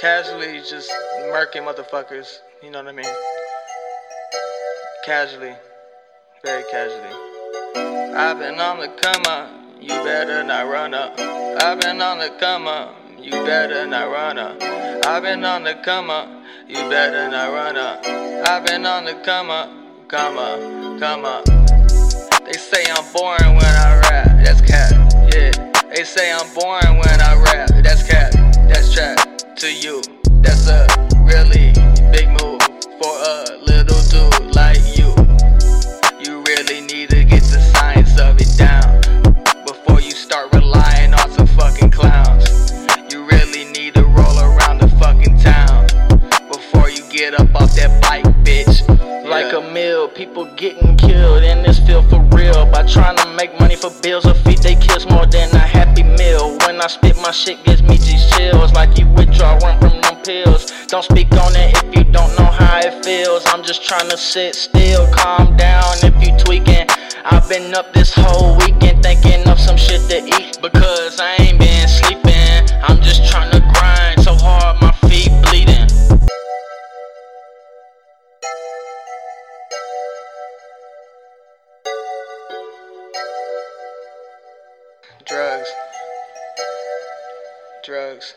Casually just murking motherfuckers, you know what I mean? Casually, very casually. I've been on the come up, you better not run up. I've been on the come up, you better not run up. I've been on the come up, you better not run up. I've been on the come up, come up, come up. They say I'm boring when I rap, that's. They say I'm boring when I rap, that's cap, that's trap to you. That's a really big move for a little dude like you. You really need to get the science of it down before you start relying on some fucking clowns. You really need to roll around the fucking town before you get up off that a meal, people getting killed in this field for real. By trying to make money for bills or feed they kids more than a happy meal. When I spit, my shit gives me these chills. Like you withdraw one from them pills. Don't speak on it if you don't know how it feels. I'm just trying to sit still, calm down if you tweaking. I've been up this whole weekend thinking of some shit to eat. Because I ain't been sleeping. Drugs. Drugs.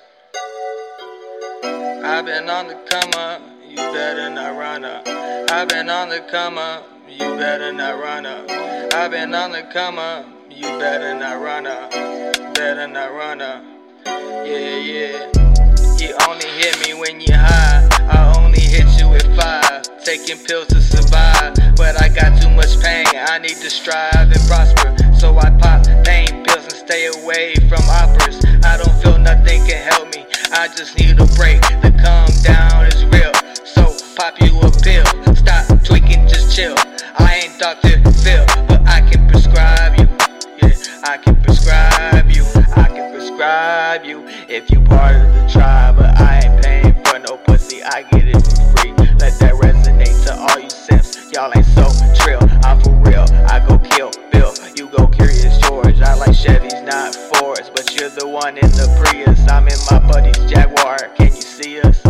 I've been on the come up, you better not run up. I've been on the come up, you better not run up. I've been on the come up, you better not run up. Better not run up. Yeah, yeah. You only hit me when you high. I only hit you at five. Taking pills to survive, but I got too much pain. I need to strive and prosper, so I I just need a break. The calm down is real, so pop you a pill. Stop tweaking, just chill. I ain't Dr. Phil, but I can prescribe you. Yeah, I can prescribe you. I can prescribe you if you part of the tribe, but I ain't paying for no pussy. I get it for free. Let that resonate to all you simps. Y'all ain't so trill. I'm for real. I go kill Bill. You go Curious George. I like Chevys, not you're the one in the Prius. I'm in my buddy's Jaguar. Can you see us?